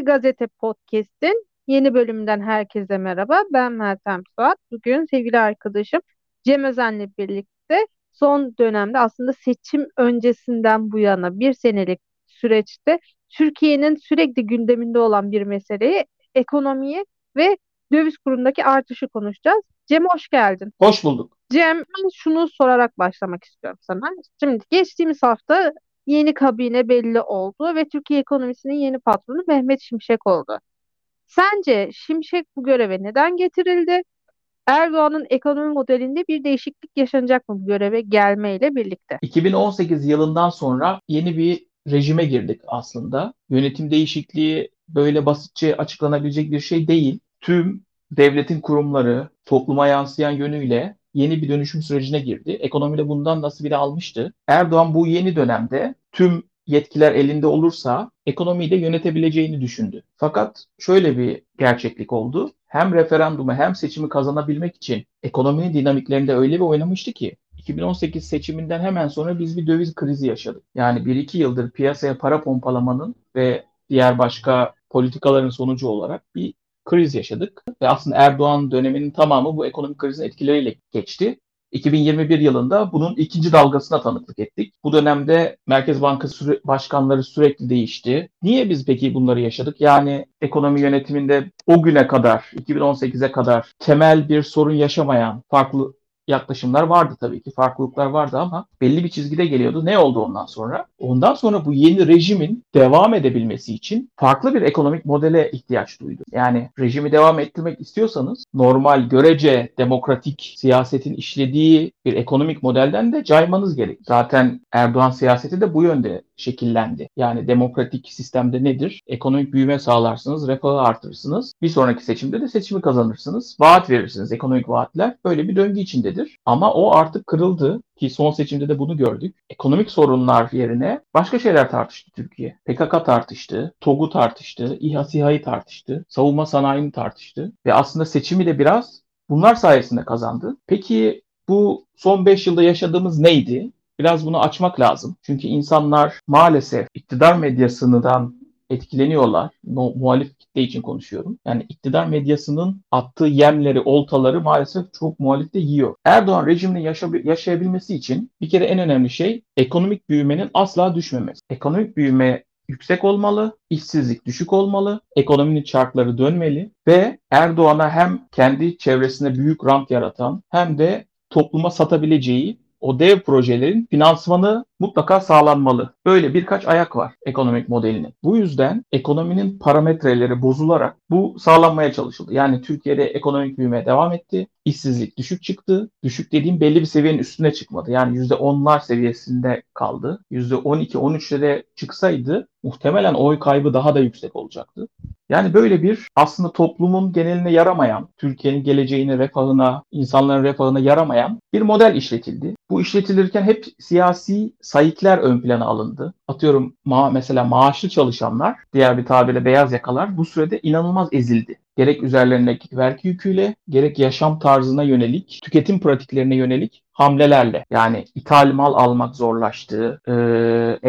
Sesi Gazete Podcast'in yeni bölümünden herkese merhaba. Ben Meltem Suat. Bugün sevgili arkadaşım Cem Özen'le birlikte son dönemde aslında seçim öncesinden bu yana bir senelik süreçte Türkiye'nin sürekli gündeminde olan bir meseleyi ekonomiyi ve döviz kurundaki artışı konuşacağız. Cem hoş geldin. Hoş bulduk. Cem ben şunu sorarak başlamak istiyorum sana. Şimdi geçtiğimiz hafta yeni kabine belli oldu ve Türkiye ekonomisinin yeni patronu Mehmet Şimşek oldu. Sence Şimşek bu göreve neden getirildi? Erdoğan'ın ekonomi modelinde bir değişiklik yaşanacak mı bu göreve gelmeyle birlikte? 2018 yılından sonra yeni bir rejime girdik aslında. Yönetim değişikliği böyle basitçe açıklanabilecek bir şey değil. Tüm devletin kurumları topluma yansıyan yönüyle yeni bir dönüşüm sürecine girdi. Ekonomide bundan nasibini almıştı. Erdoğan bu yeni dönemde tüm yetkiler elinde olursa ekonomiyi de yönetebileceğini düşündü. Fakat şöyle bir gerçeklik oldu. Hem referandumu hem seçimi kazanabilmek için ekonominin dinamiklerinde öyle bir oynamıştı ki 2018 seçiminden hemen sonra biz bir döviz krizi yaşadık. Yani 1-2 yıldır piyasaya para pompalamanın ve diğer başka politikaların sonucu olarak bir kriz yaşadık. Ve aslında Erdoğan döneminin tamamı bu ekonomik krizin etkileriyle geçti. 2021 yılında bunun ikinci dalgasına tanıklık ettik. Bu dönemde Merkez Bankası süre, başkanları sürekli değişti. Niye biz peki bunları yaşadık? Yani ekonomi yönetiminde o güne kadar, 2018'e kadar temel bir sorun yaşamayan farklı yaklaşımlar vardı tabii ki. Farklılıklar vardı ama belli bir çizgide geliyordu. Ne oldu ondan sonra? Ondan sonra bu yeni rejimin devam edebilmesi için farklı bir ekonomik modele ihtiyaç duydu. Yani rejimi devam ettirmek istiyorsanız normal, görece, demokratik siyasetin işlediği bir ekonomik modelden de caymanız gerek. Zaten Erdoğan siyaseti de bu yönde şekillendi. Yani demokratik sistemde nedir? Ekonomik büyüme sağlarsınız, refahı artırırsınız. Bir sonraki seçimde de seçimi kazanırsınız. Vaat verirsiniz, ekonomik vaatler. Böyle bir döngü içindedir. Ama o artık kırıldı ki son seçimde de bunu gördük. Ekonomik sorunlar yerine başka şeyler tartıştı Türkiye. PKK tartıştı, TOG'u tartıştı, İHA SİHA'yı tartıştı, savunma sanayini tartıştı ve aslında seçimi de biraz bunlar sayesinde kazandı. Peki bu son 5 yılda yaşadığımız neydi? Biraz bunu açmak lazım. Çünkü insanlar maalesef iktidar medyasından etkileniyorlar. Mu- muhalif kitle için konuşuyorum. Yani iktidar medyasının attığı yemleri, oltaları maalesef çok muhalif de yiyor. Erdoğan rejiminin yaşa- yaşayabilmesi için bir kere en önemli şey ekonomik büyümenin asla düşmemesi. Ekonomik büyüme yüksek olmalı, işsizlik düşük olmalı, ekonominin çarkları dönmeli ve Erdoğan'a hem kendi çevresinde büyük rant yaratan hem de topluma satabileceği o dev projelerin finansmanı mutlaka sağlanmalı. Böyle birkaç ayak var ekonomik modelinin. Bu yüzden ekonominin parametreleri bozularak bu sağlanmaya çalışıldı. Yani Türkiye'de ekonomik büyüme devam etti. İşsizlik düşük çıktı. Düşük dediğim belli bir seviyenin üstüne çıkmadı. Yani %10'lar seviyesinde kaldı. %12-13'lere çıksaydı muhtemelen oy kaybı daha da yüksek olacaktı. Yani böyle bir aslında toplumun geneline yaramayan, Türkiye'nin geleceğine, refahına, insanların refahına yaramayan bir model işletildi. Bu işletilirken hep siyasi sayıklar ön plana alındı. Atıyorum ma mesela maaşlı çalışanlar, diğer bir tabirle beyaz yakalar bu sürede inanılmaz ezildi. Gerek üzerlerindeki vergi yüküyle, gerek yaşam tarzına yönelik, tüketim pratiklerine yönelik hamlelerle. Yani ithal mal almak zorlaştı, e,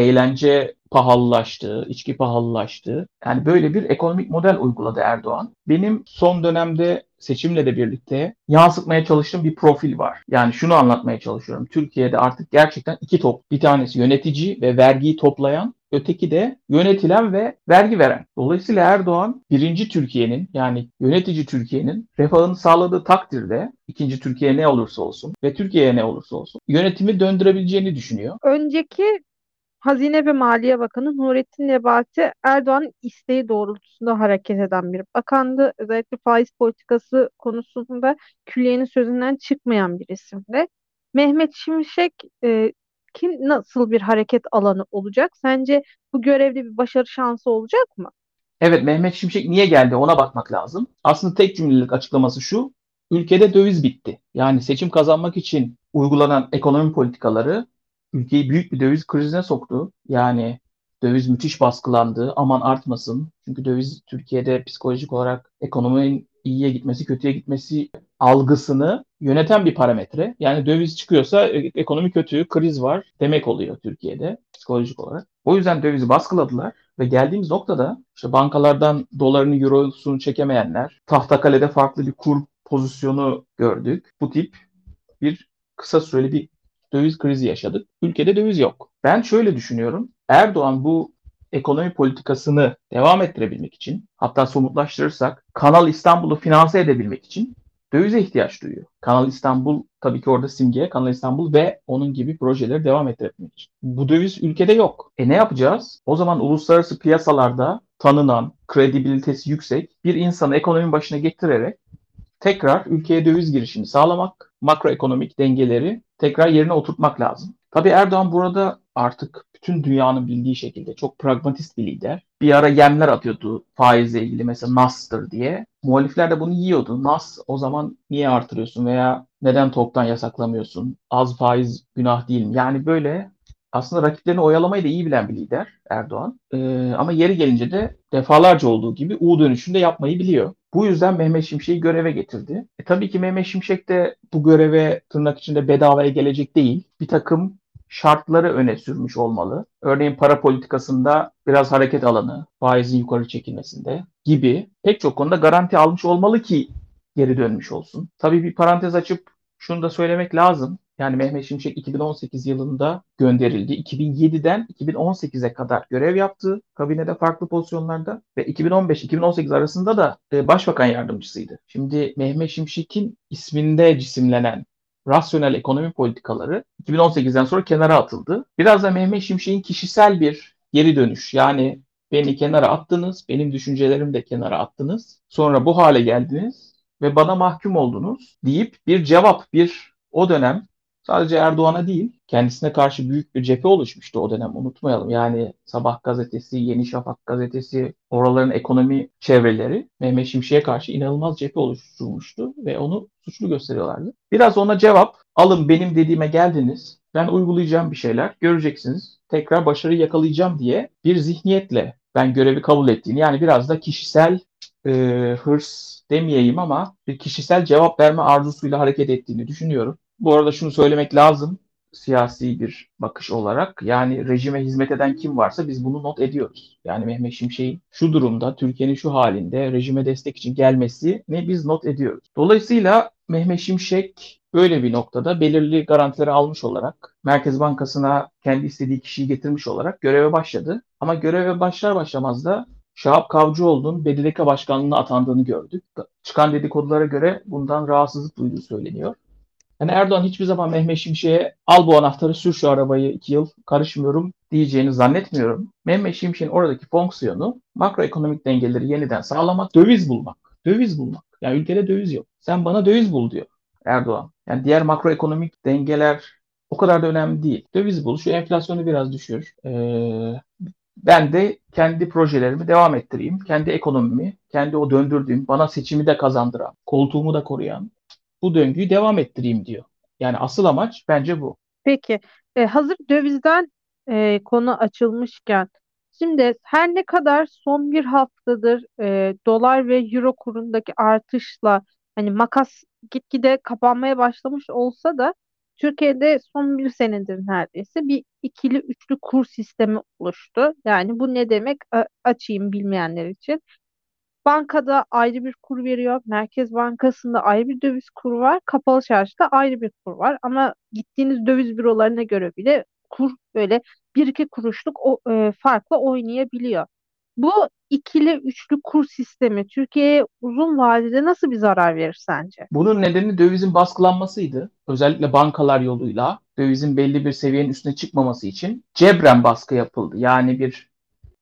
eğlence pahalılaştı, içki pahalılaştı. Yani böyle bir ekonomik model uyguladı Erdoğan. Benim son dönemde seçimle de birlikte yansıtmaya çalıştığım bir profil var. Yani şunu anlatmaya çalışıyorum. Türkiye'de artık gerçekten iki top. Bir tanesi yönetici ve vergiyi toplayan, öteki de yönetilen ve vergi veren. Dolayısıyla Erdoğan birinci Türkiye'nin yani yönetici Türkiye'nin refahını sağladığı takdirde ikinci Türkiye ne olursa olsun ve Türkiye'ye ne olursa olsun yönetimi döndürebileceğini düşünüyor. Önceki Hazine ve Maliye Bakanı Nurettin Nebati Erdoğan'ın isteği doğrultusunda hareket eden bir bakandı. Özellikle faiz politikası konusunda külliyenin sözünden çıkmayan bir isimdi. Mehmet Şimşek e, kim nasıl bir hareket alanı olacak? Sence bu görevde bir başarı şansı olacak mı? Evet Mehmet Şimşek niye geldi ona bakmak lazım. Aslında tek cümlelik açıklaması şu. Ülkede döviz bitti. Yani seçim kazanmak için uygulanan ekonomi politikaları ülkeyi büyük bir döviz krizine soktu. Yani döviz müthiş baskılandı. Aman artmasın. Çünkü döviz Türkiye'de psikolojik olarak ekonominin iyiye gitmesi, kötüye gitmesi algısını yöneten bir parametre. Yani döviz çıkıyorsa e, ekonomi kötü, kriz var demek oluyor Türkiye'de psikolojik olarak. O yüzden dövizi baskıladılar Ve geldiğimiz noktada işte bankalardan dolarını, eurosunu çekemeyenler, tahtakalede farklı bir kur pozisyonu gördük. Bu tip bir kısa süreli bir döviz krizi yaşadık. Ülkede döviz yok. Ben şöyle düşünüyorum. Erdoğan bu ekonomi politikasını devam ettirebilmek için hatta somutlaştırırsak Kanal İstanbul'u finanse edebilmek için dövize ihtiyaç duyuyor. Kanal İstanbul tabii ki orada simge Kanal İstanbul ve onun gibi projeleri devam ettirebilmek için. Bu döviz ülkede yok. E ne yapacağız? O zaman uluslararası piyasalarda tanınan, kredibilitesi yüksek bir insanı ekonominin başına getirerek tekrar ülkeye döviz girişini sağlamak, makroekonomik dengeleri tekrar yerine oturtmak lazım. Tabii Erdoğan burada artık bütün dünyanın bildiği şekilde çok pragmatist bir lider. Bir ara yemler atıyordu faizle ilgili mesela NAS'tır diye. Muhalifler de bunu yiyordu. NAS o zaman niye artırıyorsun veya neden toptan yasaklamıyorsun? Az faiz günah değil mi? Yani böyle aslında rakiplerini oyalamayı da iyi bilen bir lider Erdoğan. Ee, ama yeri gelince de defalarca olduğu gibi U dönüşünde yapmayı biliyor. Bu yüzden Mehmet Şimşek'i göreve getirdi. E, tabii ki Mehmet Şimşek de bu göreve tırnak içinde bedavaya gelecek değil. Bir takım şartları öne sürmüş olmalı. Örneğin para politikasında biraz hareket alanı, faizin yukarı çekilmesinde gibi pek çok konuda garanti almış olmalı ki geri dönmüş olsun. Tabii bir parantez açıp şunu da söylemek lazım. Yani Mehmet Şimşek 2018 yılında gönderildi. 2007'den 2018'e kadar görev yaptı kabinede farklı pozisyonlarda ve 2015-2018 arasında da e, başbakan yardımcısıydı. Şimdi Mehmet Şimşek'in isminde cisimlenen rasyonel ekonomi politikaları 2018'den sonra kenara atıldı. Biraz da Mehmet Şimşek'in kişisel bir geri dönüş. Yani beni kenara attınız, benim düşüncelerimi de kenara attınız. Sonra bu hale geldiniz ve bana mahkum oldunuz deyip bir cevap, bir o dönem sadece Erdoğan'a değil kendisine karşı büyük bir cephe oluşmuştu o dönem unutmayalım. Yani Sabah gazetesi, Yeni Şafak gazetesi, oraların ekonomi çevreleri Mehmet Şimşek'e karşı inanılmaz cephe oluşturmuştu ve onu suçlu gösteriyorlardı. Biraz ona cevap alın benim dediğime geldiniz. Ben uygulayacağım bir şeyler göreceksiniz. Tekrar başarı yakalayacağım diye bir zihniyetle ben görevi kabul ettiğini yani biraz da kişisel e, hırs demeyeyim ama bir kişisel cevap verme arzusuyla hareket ettiğini düşünüyorum. Bu arada şunu söylemek lazım siyasi bir bakış olarak. Yani rejime hizmet eden kim varsa biz bunu not ediyoruz. Yani Mehmet Şimşek'in şu durumda, Türkiye'nin şu halinde rejime destek için gelmesini biz not ediyoruz. Dolayısıyla Mehmet Şimşek böyle bir noktada belirli garantileri almış olarak Merkez Bankası'na kendi istediği kişiyi getirmiş olarak göreve başladı. Ama göreve başlar başlamaz da Şahap Kavcıoğlu'nun BDDK başkanlığına atandığını gördük. Çıkan dedikodulara göre bundan rahatsızlık duyduğu söyleniyor. Yani Erdoğan hiçbir zaman Mehmet Şimşek'e al bu anahtarı sür şu arabayı iki yıl karışmıyorum diyeceğini zannetmiyorum. Mehmet Şimşek'in oradaki fonksiyonu makroekonomik dengeleri yeniden sağlamak, döviz bulmak. Döviz bulmak. Yani ülkede döviz yok. Sen bana döviz bul diyor Erdoğan. Yani diğer makroekonomik dengeler o kadar da önemli değil. Döviz bul, şu enflasyonu biraz düşür. Ee, ben de kendi projelerimi devam ettireyim. Kendi ekonomimi, kendi o döndürdüğüm, bana seçimi de kazandıran, koltuğumu da koruyan bu döngüyü devam ettireyim diyor. Yani asıl amaç bence bu. Peki e, hazır dövizden e, konu açılmışken şimdi her ne kadar son bir haftadır e, dolar ve euro kurundaki artışla hani makas gitgide kapanmaya başlamış olsa da Türkiye'de son bir senedir neredeyse bir ikili üçlü kur sistemi oluştu. Yani bu ne demek? Açayım bilmeyenler için. Bankada ayrı bir kur veriyor. Merkez Bankası'nda ayrı bir döviz kuru var. Kapalı çarşıda ayrı bir kur var. Ama gittiğiniz döviz bürolarına göre bile kur böyle bir iki kuruşluk o, e, farkla oynayabiliyor. Bu ikili üçlü kur sistemi Türkiye'ye uzun vadede nasıl bir zarar verir sence? Bunun nedeni dövizin baskılanmasıydı. Özellikle bankalar yoluyla dövizin belli bir seviyenin üstüne çıkmaması için cebren baskı yapıldı. Yani bir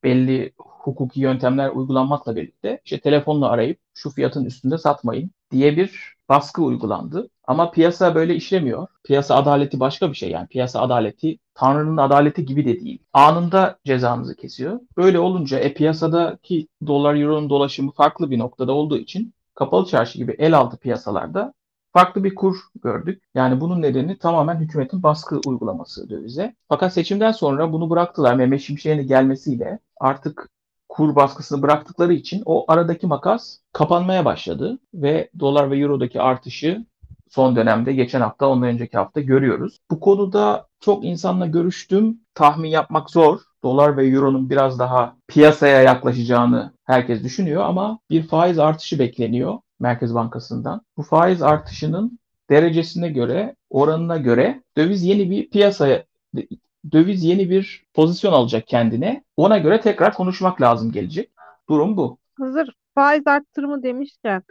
belli hukuki yöntemler uygulanmakla birlikte işte telefonla arayıp şu fiyatın üstünde satmayın diye bir baskı uygulandı. Ama piyasa böyle işlemiyor. Piyasa adaleti başka bir şey yani. Piyasa adaleti Tanrı'nın adaleti gibi de değil. Anında cezanızı kesiyor. Böyle olunca e, piyasadaki dolar euronun dolaşımı farklı bir noktada olduğu için kapalı çarşı gibi el altı piyasalarda farklı bir kur gördük. Yani bunun nedeni tamamen hükümetin baskı uygulaması dövize. Fakat seçimden sonra bunu bıraktılar. Mehmet Şimşek'in gelmesiyle artık kur baskısını bıraktıkları için o aradaki makas kapanmaya başladı ve dolar ve eurodaki artışı son dönemde geçen hafta ondan önceki hafta görüyoruz. Bu konuda çok insanla görüştüm. Tahmin yapmak zor. dolar ve euronun biraz daha piyasaya yaklaşacağını herkes düşünüyor ama bir faiz artışı bekleniyor Merkez Bankası'ndan. Bu faiz artışının derecesine göre, oranına göre döviz yeni bir piyasaya döviz yeni bir pozisyon alacak kendine. Ona göre tekrar konuşmak lazım gelecek. Durum bu. Hazır faiz arttırımı demişken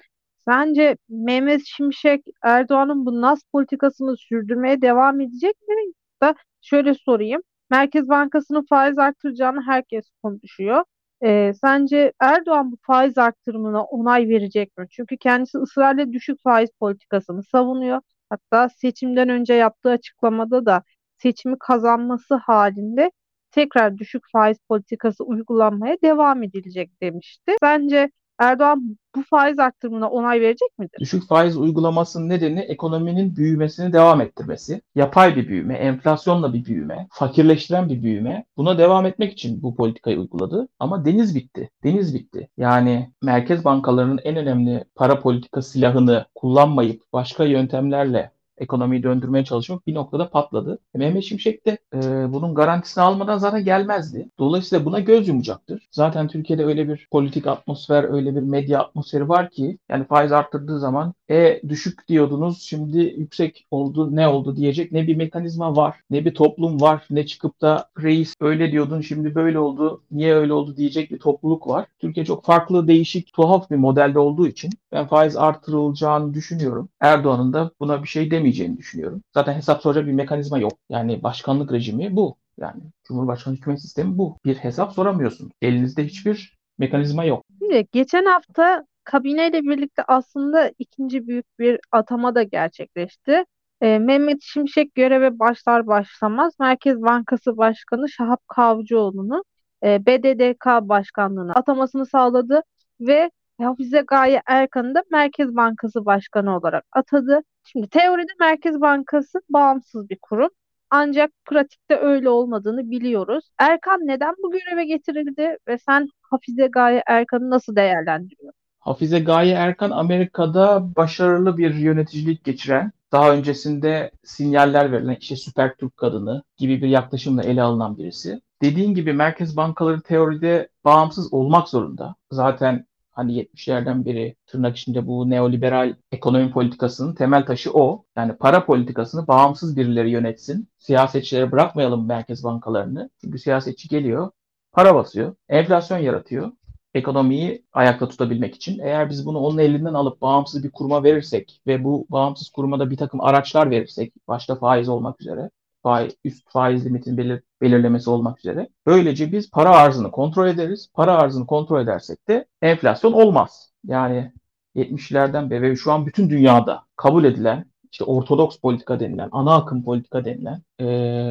sence Mehmet Şimşek Erdoğan'ın bu nas politikasını sürdürmeye devam edecek mi? Da şöyle sorayım. Merkez Bankası'nın faiz arttıracağını herkes konuşuyor. Ee, sence Erdoğan bu faiz arttırımına onay verecek mi? Çünkü kendisi ısrarla düşük faiz politikasını savunuyor. Hatta seçimden önce yaptığı açıklamada da seçimi kazanması halinde tekrar düşük faiz politikası uygulanmaya devam edilecek demişti. Bence Erdoğan bu faiz arttırımına onay verecek midir? Düşük faiz uygulamasının nedeni ekonominin büyümesini devam ettirmesi. Yapay bir büyüme, enflasyonla bir büyüme, fakirleştiren bir büyüme. Buna devam etmek için bu politikayı uyguladı. Ama deniz bitti. Deniz bitti. Yani merkez bankalarının en önemli para politika silahını kullanmayıp başka yöntemlerle ekonomiyi döndürmeye çalışmak bir noktada patladı. Mehmet Şimşek de e, bunun garantisini almadan zaten gelmezdi. Dolayısıyla buna göz yumacaktır. Zaten Türkiye'de öyle bir politik atmosfer, öyle bir medya atmosferi var ki yani faiz arttırdığı zaman e düşük diyordunuz şimdi yüksek oldu ne oldu diyecek ne bir mekanizma var ne bir toplum var ne çıkıp da reis öyle diyordun şimdi böyle oldu niye öyle oldu diyecek bir topluluk var. Türkiye çok farklı değişik tuhaf bir modelde olduğu için ben faiz artırılacağını düşünüyorum. Erdoğan'ın da buna bir şey demeyeceğini düşünüyorum. Zaten hesap soracak bir mekanizma yok. Yani başkanlık rejimi bu. Yani Cumhurbaşkanı hükümet sistemi bu. Bir hesap soramıyorsun. Elinizde hiçbir mekanizma yok. Şimdi geçen hafta kabineyle birlikte aslında ikinci büyük bir atama da gerçekleşti. E, Mehmet Şimşek göreve başlar başlamaz Merkez Bankası Başkanı Şahap Kavcıoğlu'nu e, BDDK başkanlığına atamasını sağladı ve Hafize Gaye Erkan'ı da Merkez Bankası Başkanı olarak atadı. Şimdi teoride Merkez Bankası bağımsız bir kurum. Ancak pratikte öyle olmadığını biliyoruz. Erkan neden bu göreve getirildi ve sen Hafize Gaye Erkan'ı nasıl değerlendiriyorsun? Hafize Gaye Erkan Amerika'da başarılı bir yöneticilik geçiren, daha öncesinde sinyaller verilen işte süper Türk kadını gibi bir yaklaşımla ele alınan birisi. Dediğin gibi merkez bankaları teoride bağımsız olmak zorunda. Zaten hani 70'lerden beri tırnak içinde bu neoliberal ekonomi politikasının temel taşı o. Yani para politikasını bağımsız birileri yönetsin. Siyasetçilere bırakmayalım merkez bankalarını. Çünkü siyasetçi geliyor, para basıyor, enflasyon yaratıyor ekonomiyi ayakta tutabilmek için. Eğer biz bunu onun elinden alıp bağımsız bir kuruma verirsek ve bu bağımsız kuruma da bir takım araçlar verirsek, başta faiz olmak üzere, faiz, üst faiz limitin belir, belirlemesi olmak üzere. Böylece biz para arzını kontrol ederiz. Para arzını kontrol edersek de enflasyon olmaz. Yani 70'lerden beri ve şu an bütün dünyada kabul edilen işte ortodoks politika denilen, ana akım politika denilen e,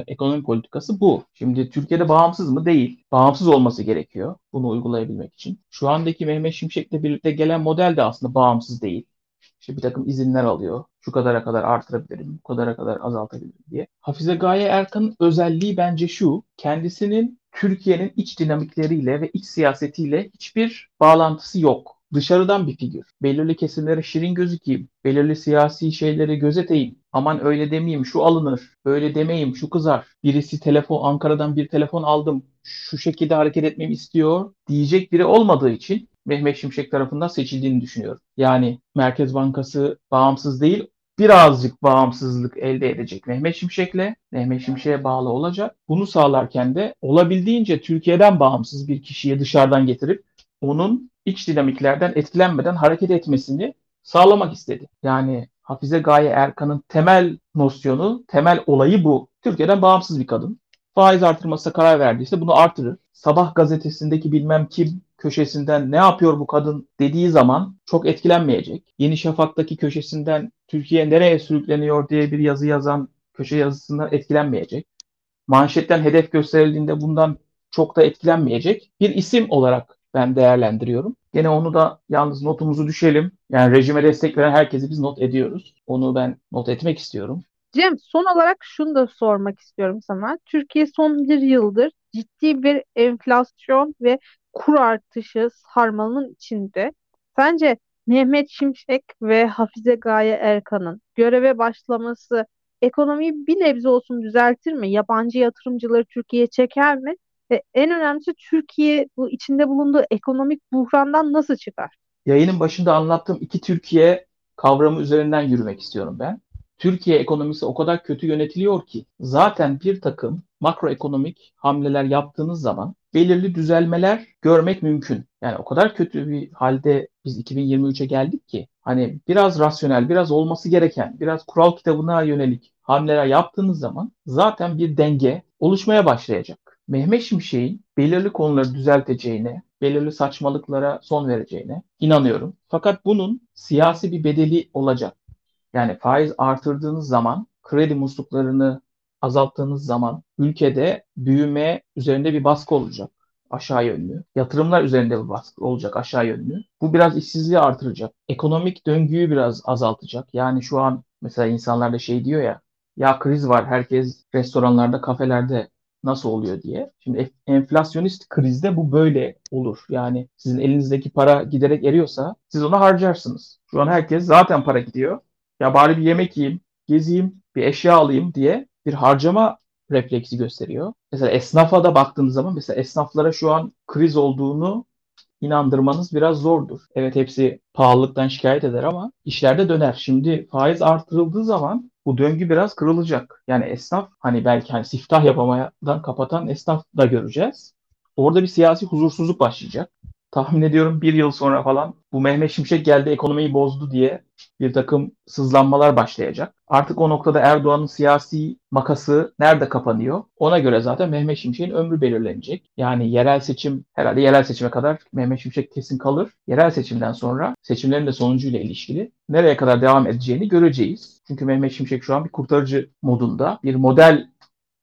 ekonomi politikası bu. Şimdi Türkiye'de bağımsız mı? Değil. Bağımsız olması gerekiyor bunu uygulayabilmek için. Şu andaki Mehmet Şimşek'le birlikte gelen model de aslında bağımsız değil. İşte bir takım izinler alıyor. Şu kadara kadar artırabilirim, bu kadara kadar azaltabilirim diye. Hafize Gaye Erkan'ın özelliği bence şu. Kendisinin Türkiye'nin iç dinamikleriyle ve iç siyasetiyle hiçbir bağlantısı yok dışarıdan bir figür. Belirli kesimlere şirin gözükeyim, belirli siyasi şeyleri gözeteyim. Aman öyle demeyeyim, şu alınır, böyle demeyeyim, şu kızar. Birisi telefon, Ankara'dan bir telefon aldım, şu şekilde hareket etmemi istiyor diyecek biri olmadığı için Mehmet Şimşek tarafından seçildiğini düşünüyorum. Yani Merkez Bankası bağımsız değil, birazcık bağımsızlık elde edecek Mehmet Şimşek'le, Mehmet Şimşek'e bağlı olacak. Bunu sağlarken de olabildiğince Türkiye'den bağımsız bir kişiyi dışarıdan getirip onun iç dinamiklerden etkilenmeden hareket etmesini sağlamak istedi. Yani Hafize Gaye Erkan'ın temel nosyonu, temel olayı bu. Türkiye'den bağımsız bir kadın. Faiz artırmasına karar verdiyse bunu artırır. Sabah gazetesindeki bilmem kim köşesinden ne yapıyor bu kadın dediği zaman çok etkilenmeyecek. Yeni Şafak'taki köşesinden Türkiye nereye sürükleniyor diye bir yazı yazan köşe yazısından etkilenmeyecek. Manşetten hedef gösterildiğinde bundan çok da etkilenmeyecek bir isim olarak ben değerlendiriyorum. Gene onu da yalnız notumuzu düşelim. Yani rejime destek veren herkesi biz not ediyoruz. Onu ben not etmek istiyorum. Cem son olarak şunu da sormak istiyorum sana. Türkiye son bir yıldır ciddi bir enflasyon ve kur artışı sarmalının içinde. Sence Mehmet Şimşek ve Hafize Gaye Erkan'ın göreve başlaması ekonomiyi bir nebze olsun düzeltir mi? Yabancı yatırımcıları Türkiye'ye çeker mi? Ve en önemlisi Türkiye bu içinde bulunduğu ekonomik buhrandan nasıl çıkar? Yayının başında anlattığım iki Türkiye kavramı üzerinden yürümek istiyorum ben. Türkiye ekonomisi o kadar kötü yönetiliyor ki zaten bir takım makroekonomik hamleler yaptığınız zaman belirli düzelmeler görmek mümkün. Yani o kadar kötü bir halde biz 2023'e geldik ki hani biraz rasyonel, biraz olması gereken, biraz kural kitabına yönelik hamleler yaptığınız zaman zaten bir denge oluşmaya başlayacak. Mehmet Şimşek'in belirli konuları düzelteceğine, belirli saçmalıklara son vereceğine inanıyorum. Fakat bunun siyasi bir bedeli olacak. Yani faiz artırdığınız zaman, kredi musluklarını azalttığınız zaman ülkede büyüme üzerinde bir baskı olacak aşağı yönlü. Yatırımlar üzerinde bir baskı olacak aşağı yönlü. Bu biraz işsizliği artıracak. Ekonomik döngüyü biraz azaltacak. Yani şu an mesela insanlar da şey diyor ya ya kriz var herkes restoranlarda kafelerde nasıl oluyor diye. Şimdi enflasyonist krizde bu böyle olur. Yani sizin elinizdeki para giderek eriyorsa siz onu harcarsınız. Şu an herkes zaten para gidiyor. Ya bari bir yemek yiyeyim, gezeyim, bir eşya alayım diye bir harcama refleksi gösteriyor. Mesela esnafa da baktığınız zaman mesela esnaflara şu an kriz olduğunu inandırmanız biraz zordur. Evet hepsi pahalılıktan şikayet eder ama işlerde döner. Şimdi faiz artırıldığı zaman bu döngü biraz kırılacak. Yani esnaf hani belki hani siftah yapamadan kapatan esnaf da göreceğiz. Orada bir siyasi huzursuzluk başlayacak. Tahmin ediyorum bir yıl sonra falan bu Mehmet Şimşek geldi ekonomiyi bozdu diye bir takım sızlanmalar başlayacak. Artık o noktada Erdoğan'ın siyasi makası nerede kapanıyor? Ona göre zaten Mehmet Şimşek'in ömrü belirlenecek. Yani yerel seçim herhalde yerel seçime kadar Mehmet Şimşek kesin kalır. Yerel seçimden sonra seçimlerin de sonucuyla ilişkili nereye kadar devam edeceğini göreceğiz. Çünkü Mehmet Şimşek şu an bir kurtarıcı modunda. Bir model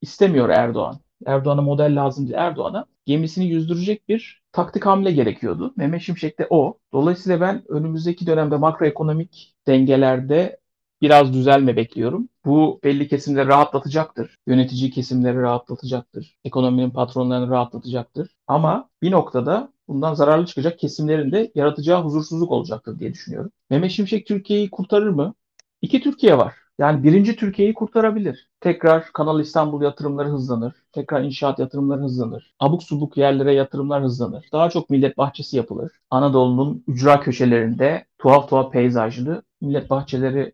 istemiyor Erdoğan. Erdoğan'a model lazım değil. Erdoğan'a gemisini yüzdürecek bir taktik hamle gerekiyordu. Mehmet Şimşek de o. Dolayısıyla ben önümüzdeki dönemde makroekonomik dengelerde biraz düzelme bekliyorum. Bu belli kesimleri rahatlatacaktır. Yönetici kesimleri rahatlatacaktır. Ekonominin patronlarını rahatlatacaktır. Ama bir noktada bundan zararlı çıkacak kesimlerin de yaratacağı huzursuzluk olacaktır diye düşünüyorum. Mehmet Şimşek Türkiye'yi kurtarır mı? İki Türkiye var. Yani birinci Türkiye'yi kurtarabilir. Tekrar Kanal İstanbul yatırımları hızlanır. Tekrar inşaat yatırımları hızlanır. Abuk subuk yerlere yatırımlar hızlanır. Daha çok millet bahçesi yapılır. Anadolu'nun ücra köşelerinde tuhaf tuhaf peyzajlı millet bahçeleri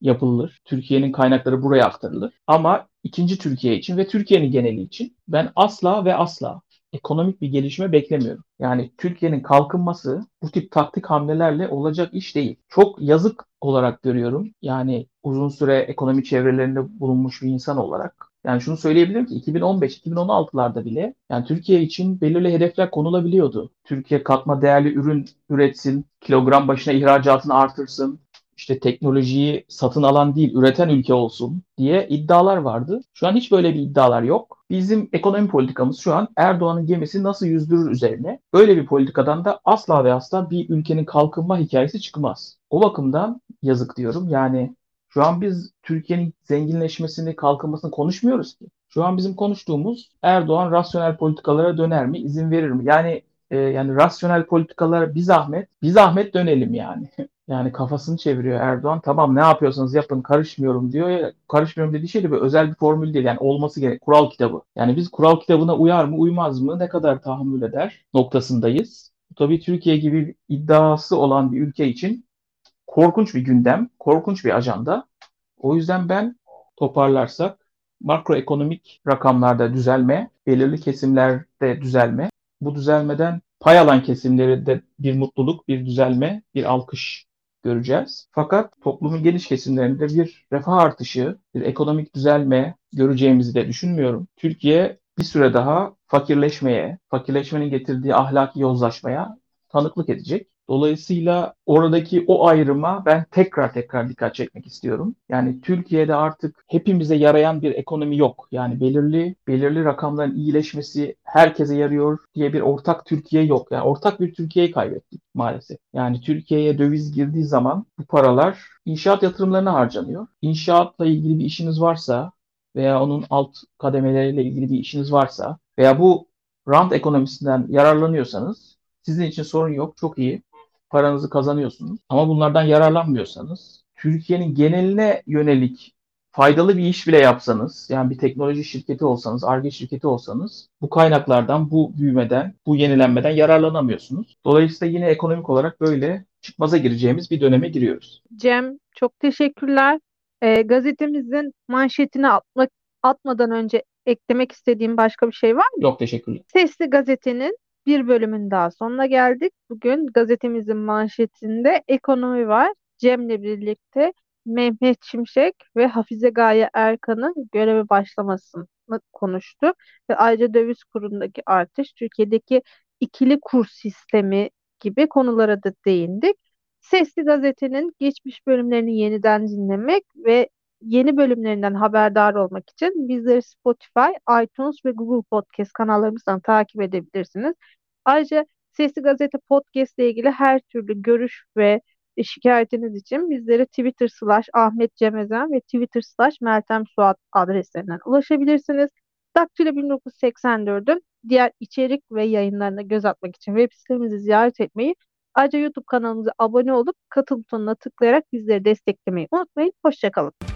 yapılır. Türkiye'nin kaynakları buraya aktarılır. Ama ikinci Türkiye için ve Türkiye'nin geneli için ben asla ve asla ekonomik bir gelişme beklemiyorum. Yani Türkiye'nin kalkınması bu tip taktik hamlelerle olacak iş değil. Çok yazık olarak görüyorum. Yani uzun süre ekonomi çevrelerinde bulunmuş bir insan olarak. Yani şunu söyleyebilirim ki 2015-2016'larda bile yani Türkiye için belirli hedefler konulabiliyordu. Türkiye katma değerli ürün üretsin, kilogram başına ihracatını artırsın, işte teknolojiyi satın alan değil üreten ülke olsun diye iddialar vardı. Şu an hiç böyle bir iddialar yok. Bizim ekonomi politikamız şu an Erdoğan'ın gemisi nasıl yüzdürür üzerine. Böyle bir politikadan da asla ve asla bir ülkenin kalkınma hikayesi çıkmaz. O bakımdan yazık diyorum. Yani şu an biz Türkiye'nin zenginleşmesini, kalkınmasını konuşmuyoruz ki. Şu an bizim konuştuğumuz Erdoğan rasyonel politikalara döner mi, izin verir mi? Yani e, yani rasyonel politikalara bir zahmet, bir zahmet dönelim yani. Yani kafasını çeviriyor Erdoğan. Tamam ne yapıyorsanız yapın karışmıyorum diyor. Ya, karışmıyorum dediği şey de böyle özel bir formül değil. Yani olması gerek. Kural kitabı. Yani biz kural kitabına uyar mı uymaz mı ne kadar tahammül eder noktasındayız. Tabii Türkiye gibi iddiası olan bir ülke için korkunç bir gündem, korkunç bir ajanda. O yüzden ben toparlarsak makroekonomik rakamlarda düzelme, belirli kesimlerde düzelme, bu düzelmeden pay alan kesimleri de bir mutluluk, bir düzelme, bir alkış göreceğiz. Fakat toplumun geniş kesimlerinde bir refah artışı, bir ekonomik düzelme göreceğimizi de düşünmüyorum. Türkiye bir süre daha fakirleşmeye, fakirleşmenin getirdiği ahlaki yozlaşmaya tanıklık edecek. Dolayısıyla oradaki o ayrıma ben tekrar tekrar dikkat çekmek istiyorum. Yani Türkiye'de artık hepimize yarayan bir ekonomi yok. Yani belirli belirli rakamların iyileşmesi herkese yarıyor diye bir ortak Türkiye yok. Yani ortak bir Türkiye'yi kaybettik maalesef. Yani Türkiye'ye döviz girdiği zaman bu paralar inşaat yatırımlarına harcanıyor. İnşaatla ilgili bir işiniz varsa veya onun alt kademeleriyle ilgili bir işiniz varsa veya bu rant ekonomisinden yararlanıyorsanız sizin için sorun yok. Çok iyi paranızı kazanıyorsunuz. Ama bunlardan yararlanmıyorsanız Türkiye'nin geneline yönelik faydalı bir iş bile yapsanız, yani bir teknoloji şirketi olsanız, Ar-Ge şirketi olsanız bu kaynaklardan, bu büyümeden, bu yenilenmeden yararlanamıyorsunuz. Dolayısıyla yine ekonomik olarak böyle çıkmaza gireceğimiz bir döneme giriyoruz. Cem çok teşekkürler. Ee, gazetemizin manşetini atmak, atmadan önce eklemek istediğim başka bir şey var mı? Yok teşekkürler. Sesli Gazete'nin bir bölümün daha sonuna geldik. Bugün gazetemizin manşetinde ekonomi var. Cem'le birlikte Mehmet Şimşek ve Hafize Gaye Erkan'ın göreve başlamasını konuştuk. Ve ayrıca döviz kurundaki artış, Türkiye'deki ikili kur sistemi gibi konulara da değindik. Sesli Gazete'nin geçmiş bölümlerini yeniden dinlemek ve yeni bölümlerinden haberdar olmak için bizleri Spotify, iTunes ve Google Podcast kanallarımızdan takip edebilirsiniz. Ayrıca Sesli Gazete Podcast ile ilgili her türlü görüş ve şikayetiniz için bizlere Twitter slash Ahmet Cemezen ve Twitter slash Meltem Suat adreslerinden ulaşabilirsiniz. Daktilo 1984'ün diğer içerik ve yayınlarına göz atmak için web sitemizi ziyaret etmeyi, ayrıca YouTube kanalımıza abone olup katıl butonuna tıklayarak bizleri desteklemeyi unutmayın. Hoşçakalın.